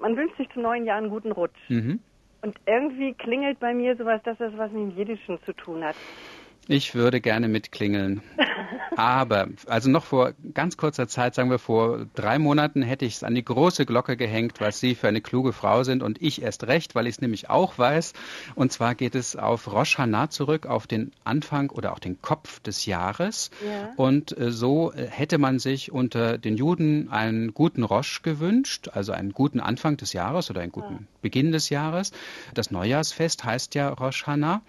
man wünscht sich zum neuen Jahr einen guten Rutsch. Mhm. Und irgendwie klingelt bei mir sowas, dass das was mit dem Jiddischen zu tun hat. Ich würde gerne mitklingeln. Aber, also noch vor ganz kurzer Zeit, sagen wir vor drei Monaten, hätte ich es an die große Glocke gehängt, was Sie für eine kluge Frau sind und ich erst recht, weil ich es nämlich auch weiß. Und zwar geht es auf Rosh Hashanah zurück, auf den Anfang oder auch den Kopf des Jahres. Ja. Und äh, so äh, hätte man sich unter den Juden einen guten Rosh gewünscht, also einen guten Anfang des Jahres oder einen guten ja. Beginn des Jahres. Das Neujahrsfest heißt ja Rosh Hashanah.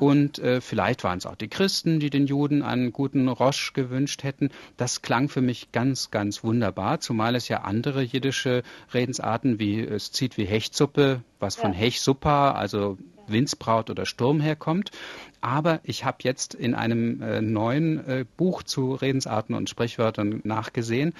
Und äh, vielleicht waren es auch die Christen, die den Juden einen guten Rosch gewünscht hätten. Das klang für mich ganz, ganz wunderbar, zumal es ja andere jiddische Redensarten wie es zieht wie Hechtsuppe, was von ja. Hechsuppa, also Windsbraut oder Sturm herkommt. Aber ich habe jetzt in einem äh, neuen äh, Buch zu Redensarten und Sprichwörtern nachgesehen.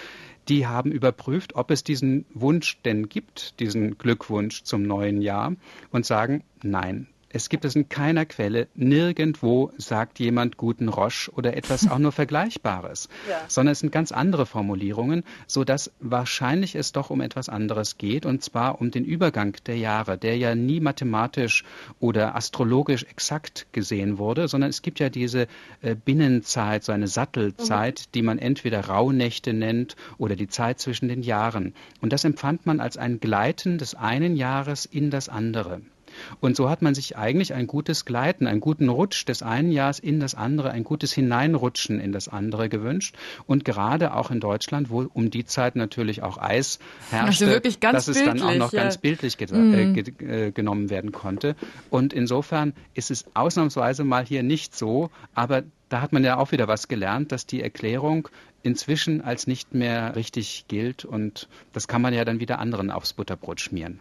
Die haben überprüft, ob es diesen Wunsch denn gibt, diesen Glückwunsch zum neuen Jahr und sagen, nein, es gibt es in keiner Quelle, nirgendwo sagt jemand guten Roche oder etwas auch nur Vergleichbares, ja. sondern es sind ganz andere Formulierungen, so dass wahrscheinlich es doch um etwas anderes geht, und zwar um den Übergang der Jahre, der ja nie mathematisch oder astrologisch exakt gesehen wurde, sondern es gibt ja diese äh, Binnenzeit, so eine Sattelzeit, mhm. die man entweder Rauhnächte nennt oder die Zeit zwischen den Jahren. Und das empfand man als ein Gleiten des einen Jahres in das andere. Und so hat man sich eigentlich ein gutes Gleiten, einen guten Rutsch des einen Jahres in das andere, ein gutes Hineinrutschen in das andere gewünscht. Und gerade auch in Deutschland, wo um die Zeit natürlich auch Eis herrschte, also wirklich ganz dass es dann auch noch ja. ganz bildlich mhm. äh, ge äh, genommen werden konnte. Und insofern ist es ausnahmsweise mal hier nicht so, aber da hat man ja auch wieder was gelernt, dass die Erklärung inzwischen als nicht mehr richtig gilt und das kann man ja dann wieder anderen aufs Butterbrot schmieren.